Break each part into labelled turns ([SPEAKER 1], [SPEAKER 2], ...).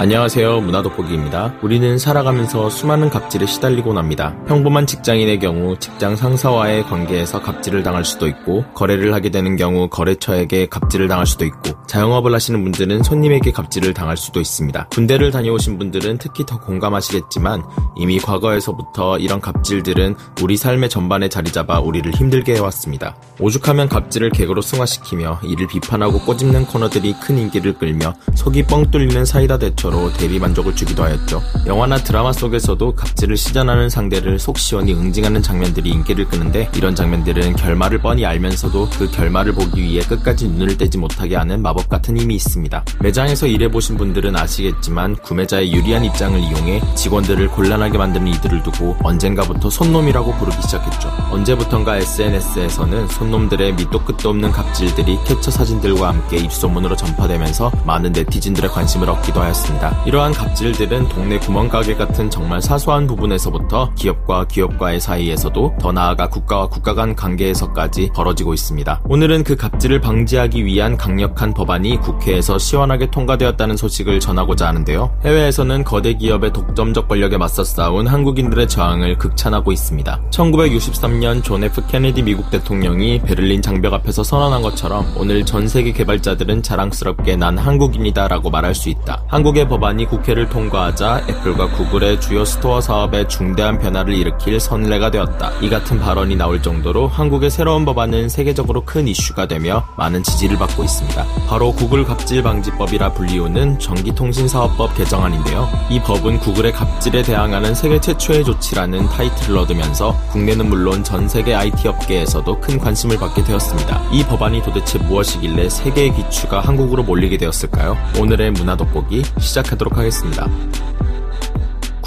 [SPEAKER 1] 안녕하세요. 문화돋보기입니다. 우리는 살아가면서 수많은 갑질에 시달리곤 합니다. 평범한 직장인의 경우 직장 상사와의 관계에서 갑질을 당할 수도 있고 거래를 하게 되는 경우 거래처에게 갑질을 당할 수도 있고 자영업을 하시는 분들은 손님에게 갑질을 당할 수도 있습니다. 군대를 다녀오신 분들은 특히 더 공감하시겠지만 이미 과거에서부터 이런 갑질들은 우리 삶의 전반에 자리 잡아 우리를 힘들게 해왔습니다. 오죽하면 갑질을 개그로 승화시키며 이를 비판하고 꼬집는 코너들이 큰 인기를 끌며 속이 뻥 뚫리는 사이다 대처 요소로 대리만족을 주기도 하였죠. 영화나 드라마 속에서도 갑질을 시전하는 상대를 속 시원히 응징하는 장면들이 인기를 끄는데 이런 장면들은 결말을 뻔히 알면서도 그 결말을 보기 위해 끝까지 눈을 떼지 못하게 하는 마법 같은 힘이 있습니다. 매장에서 일해보신 분들은 아시겠지만 구매자의 유리한 입장을 이용해 직원들을 곤란하게 만드는 이들을 두고 언젠가부터 손놈이라고 부르기 시작했죠. 언제부턴가 SNS에서는 손놈들의 밑도 끝도 없는 갑질들이 캡처 사진들과 함께 입소문으로 전파되면서 많은 네티즌들의 관심을 얻기도 하였습니다. 있습니다. 이러한 갑질들은 동네 구멍가게 같은 정말 사소한 부분에서부터 기업과 기업과의 사이에서도 더 나아가 국가와 국가 간 관계에서까지 벌어지고 있습니다. 오늘은 그 갑질을 방지하기 위한 강력한 법안이 국회에서 시원하게 통과되었다는 소식을 전하고자 하는데요. 해외에서는 거대 기업의 독점적 권력에 맞서 싸운 한국인들의 저항을 극찬하고 있습니다. 1963년 존 F 케네디 미국 대통령이 베를린 장벽 앞에서 선언한 것처럼 오늘 전 세계 개발자들은 자랑스럽게 난 한국인이다라고 말할 수 있다. 한국의 법안이 국회를 통과하자 애플과 구글의 주요 스토어 사업에 중대한 변화를 일으킬 선례가 되었다. 이 같은 발언이 나올 정도로 한국의 새로운 법안은 세계적으로 큰 이슈가 되며 많은 지지를 받고 있습니다. 바로 구글 갑질 방지법이라 불리우는 전기통신사업법 개정안인데요. 이 법은 구글의 갑질에 대항하는 세계 최초의 조치라는 타이틀을 얻으면서 국내는 물론 전 세계 IT 업계에서도 큰 관심을 받게 되었습니다. 이 법안이 도대체 무엇이길래 세계의 귀추가 한국으로 몰리게 되었을까요? 오늘의 문화 돋보기 시작 시작하도록 하겠습니다.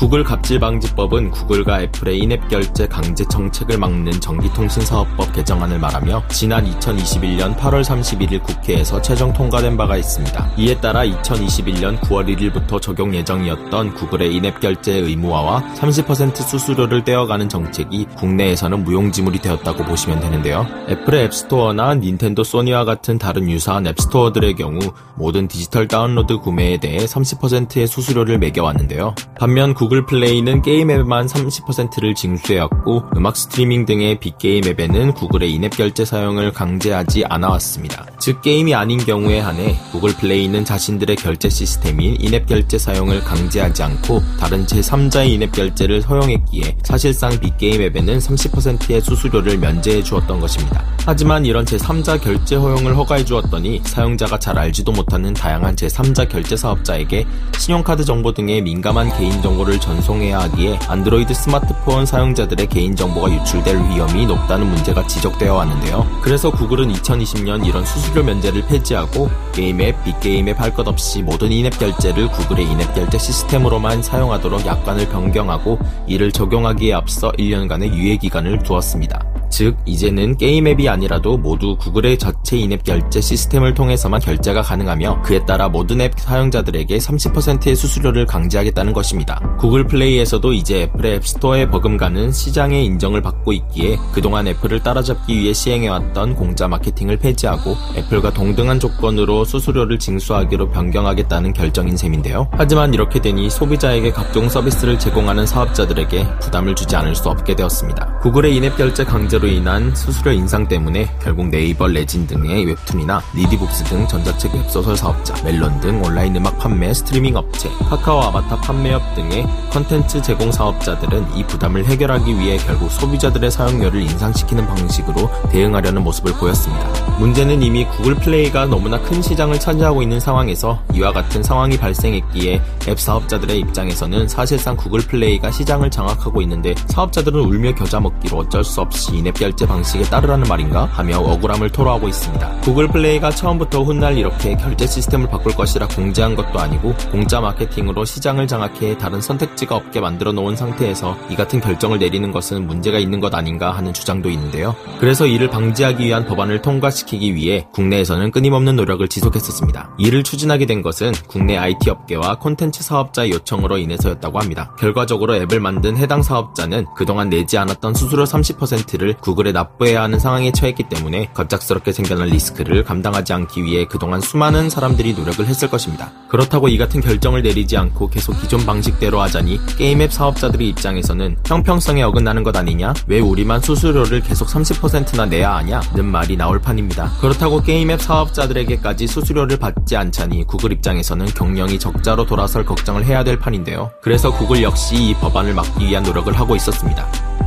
[SPEAKER 1] 구글 갑질방지법은 구글과 애플의 인앱 결제 강제 정책을 막는 전기통신사업법 개정안을 말하며 지난 2021년 8월 31일 국회에서 최종 통과된 바가 있습니다. 이에 따라 2021년 9월 1일부터 적용 예정이었던 구글의 인앱 결제 의무화와 30% 수수료를 떼어가는 정책이 국내에서는 무용지물이 되었다고 보시면 되는데요. 애플의 앱스토어나 닌텐도 소니와 같은 다른 유사한 앱스토어들의 경우 모든 디지털 다운로드 구매에 대해 30%의 수수료를 매겨왔는데요. 반면 구글 구글 플레이는 게임 앱에만 30%를 징수해왔고 음악 스트리밍 등의 비게임 앱에는 구글의 인앱 결제 사용을 강제하지 않아왔습니다. 즉 게임이 아닌 경우에 한해 구글 플레이는 자신들의 결제 시스템인 인앱 결제 사용을 강제하지 않고 다른 제3자의 인앱 결제를 허용했기에 사실상 비게임 앱에는 30%의 수수료를 면제해 주었던 것입니다. 하지만 이런 제3자 결제 허용을 허가해 주었더니 사용자가 잘 알지도 못하는 다양한 제3자 결제 사업자에게 신용카드 정보 등의 민감한 개인정보를 전송해야 하기에 안드로이드 스마트폰 사용자들의 개인정보가 유출될 위험이 높다는 문제가 지적되어 왔는데요. 그래서 구글은 2020년 이런 수수료 면제를 폐지하고 게임 앱, 비게임 앱 할 것 없이 모든 인앱 결제를 구글의 인앱 결제 시스템으로만 사용하도록 약관을 변경하고 이를 적용하기에 앞서 1년간의 유예 기간을 두었습니다. 즉 이제는 게임 앱이 아니라도 모두 구글의 자체 인앱 결제 시스템을 통해서만 결제가 가능하며 그에 따라 모든 앱 사용자들에게 30%의 수수료를 강제하겠다는 것입니다. 구글 플레이에서도 이제 애플의 앱스토어에 버금가는 시장의 인정을 받고 있기에 그동안 애플을 따라잡기 위해 시행해왔던 공짜 마케팅을 폐지하고 애플과 동등한 조건으로 수수료를 징수하기로 변경하겠다는 결정인 셈인데요. 하지만 이렇게 되니 소비자에게 각종 서비스를 제공하는 사업자들에게 부담을 주지 않을 수 없게 되었습니다. 구글의 인앱 결제 강제로 문제로 인한 수수료 인상 때문에 결국 네이버 레진 등의 웹툰이나 리디북스 등 전자책 웹소설 사업자, 멜론 등 온라인 음악 판매 스트리밍 업체, 카카오 아바타 판매업 등의 컨텐츠 제공 사업자들은 이 부담을 해결하기 위해 결국 소비자들의 사용료를 인상시키는 방식으로 대응하려는 모습을 보였습니다. 문제는 이미 구글 플레이가 너무나 큰 시장을 차지하고 있는 상황에서 이와 같은 상황이 발생했기에 앱 사업자들의 입장에서는 사실상 구글 플레이가 시장을 장악하고 있는데 사업자들은 울며 겨자 먹기로 어쩔 수 없이 인앱 결제 방식에 따르라는 말인가 하며 억울함을 토로하고 있습니다. 구글 플레이가 처음부터 훗날 이렇게 결제 시스템을 바꿀 것이라 공지한 것도 아니고 공짜 마케팅으로 시장을 장악해 다른 선택지가 없게 만들어 놓은 상태에서 이 같은 결정을 내리는 것은 문제가 있는 것 아닌가 하는 주장도 있는데요. 그래서 이를 방지하기 위한 법안을 통과시키기 위해 국내에서는 끊임없는 노력을 지속했었습니다. 이를 추진하게 된 것은 국내 IT 업계와 콘텐츠 사업자의 요청으로 인해서였다고 합니다. 결과적으로 앱을 만든 해당 사업자는 그동안 내지 않았던 수수료 30%를 구글에 납부해야 하는 상황에 처했기 때문에 갑작스럽게 생겨난 리스크를 감당하지 않기 위해 그동안 수많은 사람들이 노력을 했을 것입니다. 그렇다고 이 같은 결정을 내리지 않고 계속 기존 방식대로 하자니 게임 앱 사업자들의 입장에서는 형평성에 어긋나는 것 아니냐? 왜 우리만 수수료를 계속 30%나 내야 하냐? 는 말이 나올 판입니다. 그렇다고 게임 앱 사업자들에게까지 수수료를 받지 않자니 구글 입장에서는 경영이 적자로 돌아설 걱정을 해야 될 판인데요. 그래서 구글 역시 이 법안을 막기 위한 노력을 하고 있었습니다.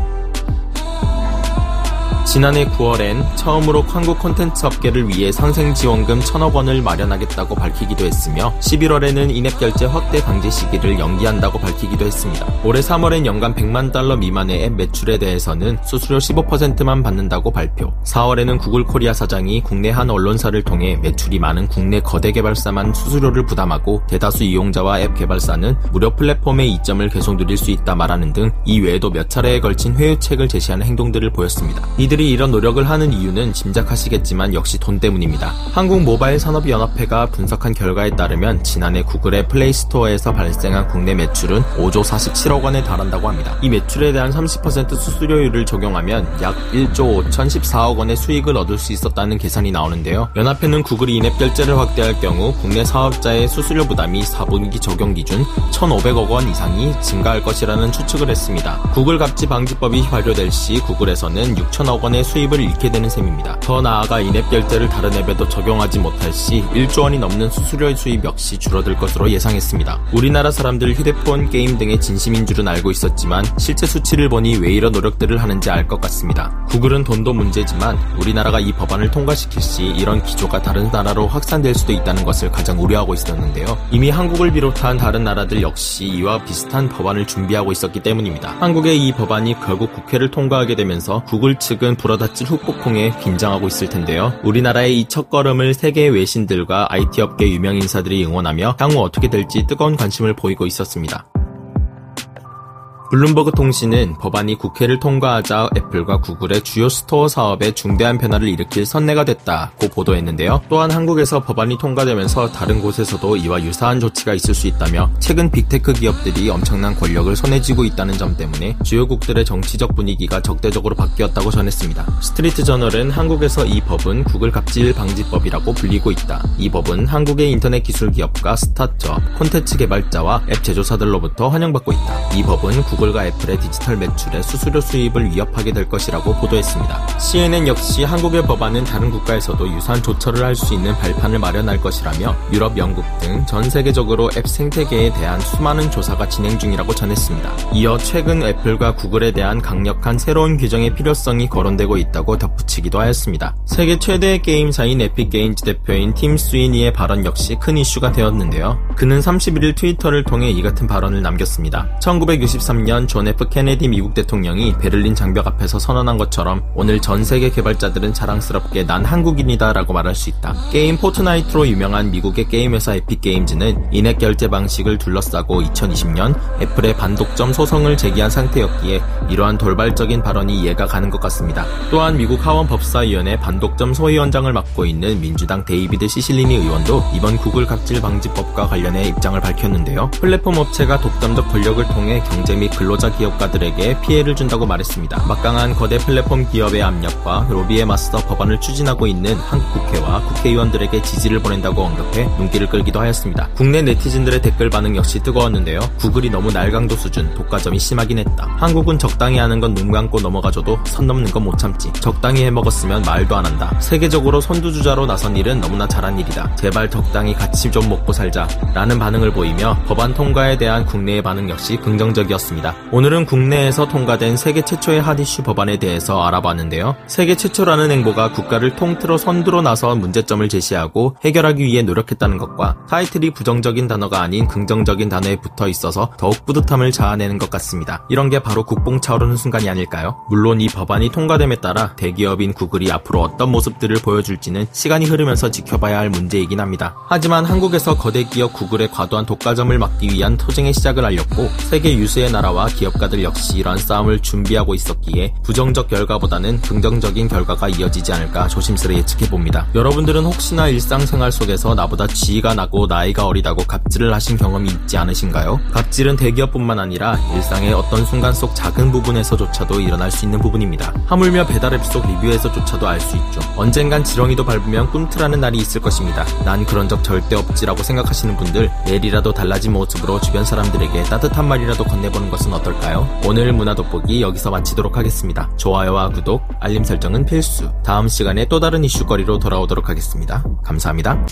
[SPEAKER 1] 지난해 9월엔 처음으로 한국 콘텐츠 업계를 위해 상생 지원금 1000억 원을 마련하겠다고 밝히기도 했으며 11월에는 인앱 결제 확대 방지 시기를 연기한다고 밝히기도 했습니다. 올해 3월엔 연간 100만 달러 미만의 앱 매출에 대해서는 수수료 15%만 받는다고 발표. 4월에는 구글 코리아 사장이 국내 한 언론사를 통해 매출이 많은 국내 거대 개발사만 수수료를 부담하고 대다수 이용자와 앱 개발사는 무료 플랫폼의 이점을 계속 누릴 수 있다 말하는 등 이 외에도 몇 차례에 걸친 회유책을 제시하는 행동들을 보였습니다. 이들이 기업들이 이런 노력을 하는 이유는 짐작하시겠지만 역시 돈 때문입니다. 한국 모바일 산업연합회가 분석한 결과에 따르면 지난해 구글의 플레이스토어에서 발생한 국내 매출은 5조 47억 원에 달한다고 합니다. 이 매출에 대한 30% 수수료율을 적용하면 약 1조 5,014억 원의 수익을 얻을 수 있었다는 계산이 나오는데요. 연합회는 구글이 인앱 결제를 확대할 경우 국내 사업자의 수수료 부담이 4분기 적용 기준 1,500억 원 이상이 증가할 것이라는 추측을 했습니다. 구글 갑질 방지법이 발효될 시 구글에서는 6천억 원 원의 수입을 잃게 되는 셈입니다. 더 나아가 인앱 결제를 다른 앱에도 적용하지 못할 시 1조 원이 넘는 수수료 수입 역시 줄어들 것으로 예상했습니다. 우리나라 사람들 휴대폰, 게임 등에 진심인 줄은 알고 있었지만 실제 수치를 보니 왜 이런 노력들을 하는지 알 것 같습니다. 구글은 돈도 문제지만 우리나라가 이 법안을 통과시킬 시 이런 기조가 다른 나라로 확산될 수도 있다는 것을 가장 우려하고 있었는데요. 이미 한국을 비롯한 다른 나라들 역시 이와 비슷한 법안을 준비하고 있었기 때문입니다. 한국의 이 법안이 결국 국회를 통과하게 되면서 구글 측은 불어닥칠 후폭풍에 긴장하고 있을 텐데요. 우리나라의 이 첫걸음을 세계 외신들과 IT 업계 유명 인사들이 응원하며 향후 어떻게 될지 뜨거운 관심을 보이고 있었습니다. 블룸버그 통신은 법안이 국회를 통과하자 애플과 구글의 주요 스토어 사업에 중대한 변화를 일으킬 선례가 됐다고 보도했는데요. 또한 한국에서 법안이 통과되면서 다른 곳에서도 이와 유사한 조치가 있을 수 있다며 최근 빅테크 기업들이 엄청난 권력을 손에 쥐고 있다는 점 때문에 주요국들의 정치적 분위기가 적대적으로 바뀌었다고 전했습니다. 스트리트 저널은 한국에서 이 법은 구글 갑질 방지법이라고 불리고 있다. 이 법은 한국의 인터넷 기술 기업과 스타트업, 콘텐츠 개발자와 앱 제조사들로부터 환영받고 있다. 이 법은 구글 과 애플의 디지털 매출에 수수료 수입을 위협하게 될 것이라고 보도했습니다. CNN 역시 한국의 법안은 다른 국가에서도 유사한 조처를 할 수 있는 발판을 마련할 것이라며 유럽, 영국 등 전 세계적으로 앱 생태계에 대한 수많은 조사가 진행 중이라고 전했습니다. 이어 최근 애플과 구글에 대한 강력한 새로운 규정의 필요성이 거론되고 있다고 덧붙이기도 하였습니다. 세계 최대의 게임사인 에픽게임즈 대표인 팀 스위니의 발언 역시 큰 이슈가 되었는데요. 그는 31일 트위터를 통해 이 같은 발언을 남겼습니다. 1963년 2003년 존 F 케네디 미국 대통령이 베를린 장벽 앞에서 선언한 것처럼 오늘 전 세계 개발자들은 자랑스럽게 난 한국인이다 라고 말할 수 있다. 게임 포트나이트로 유명한 미국의 게임 회사 에픽 게임즈는 인앱 결제 방식을 둘러싸고 2020년 애플에 반독점 소송을 제기한 상태였기에 이러한 돌발적인 발언이 이해가 가는 것 같습니다. 또한 미국 하원 법사위원회 반독점 소위원장을 맡고 있는 민주당 데이비드 시실리니 의원도 이번 구글 갑질 방지법과 관련해 입장을 밝혔는데요. 플랫폼 업체가 독점적 권력을 통해 경제 및 근로자 기업가들에게 피해를 준다고 말했습니다. 막강한 거대 플랫폼 기업의 압력과 로비에 맞서 법안을 추진하고 있는 한국 국회와 국회의원들에게 지지를 보낸다고 언급해 눈길을 끌기도 하였습니다. 국내 네티즌들의 댓글 반응 역시 뜨거웠는데요. 구글이 너무 날강도 수준, 독과점이 심하긴 했다. 한국은 적당히 하는 건 눈 감고 넘어가줘도 선 넘는 건 못 참지. 적당히 해먹었으면 말도 안 한다. 세계적으로 선두주자로 나선 일은 너무나 잘한 일이다. 제발 적당히 같이 좀 먹고 살자. 라는 반응을 보이며 법안 통과에 대한 국내의 반응 역시 긍정적이었습니다. 있습니다. 오늘은 국내에서 통과된 세계 최초의 핫이슈 법안에 대해서 알아봤는데요. 세계 최초라는 행보가 국가를 통틀어 선두로 나서 문제점을 제시하고 해결하기 위해 노력했다는 것과 타이틀이 부정적인 단어가 아닌 긍정적인 단어에 붙어 있어서 더욱 뿌듯함을 자아내는 것 같습니다. 이런 게 바로 국뽕 차오르는 순간이 아닐까요? 물론 이 법안이 통과됨에 따라 대기업인 구글이 앞으로 어떤 모습들을 보여줄지는 시간이 흐르면서 지켜봐야 할 문제이긴 합니다. 하지만 한국에서 거대 기업 구글의 과도한 독과점을 막기 위한 토쟁의 시작을 알렸고 세계 유수의 나라와 소비자와 기업가들 역시 이러한 싸움을 준비하고 있었기에 부정적 결과보다는 긍정적인 결과가 이어지지 않을까 조심스레 예측해 봅니다. 여러분들은 혹시나 일상생활 속에서 나보다 지위가 나고 나이가 어리다고 갑질을 하신 경험이 있지 않으신가요? 갑질은 대기업뿐만 아니라 일상의 어떤 순간 속 작은 부분에서조차도 일어날 수 있는 부분입니다. 하물며 배달앱 속 리뷰에서조차도 알 수 있죠. 언젠간 지렁이도 밟으면 꿈틀하는 날이 있을 것입니다. 난 그런 적 절대 없지라고 생각하시는 분들 내일이라도 달라진 모습으로 주변 사람들에게 따뜻한 말이라도 건네보는 것은 어떨까요? 오늘 문화 돋보기 여기서 마치도록 하겠습니다. 좋아요와 구독, 알림 설정은 필수. 다음 시간에 또 다른 이슈거리로 돌아오도록 하겠습니다. 감사합니다.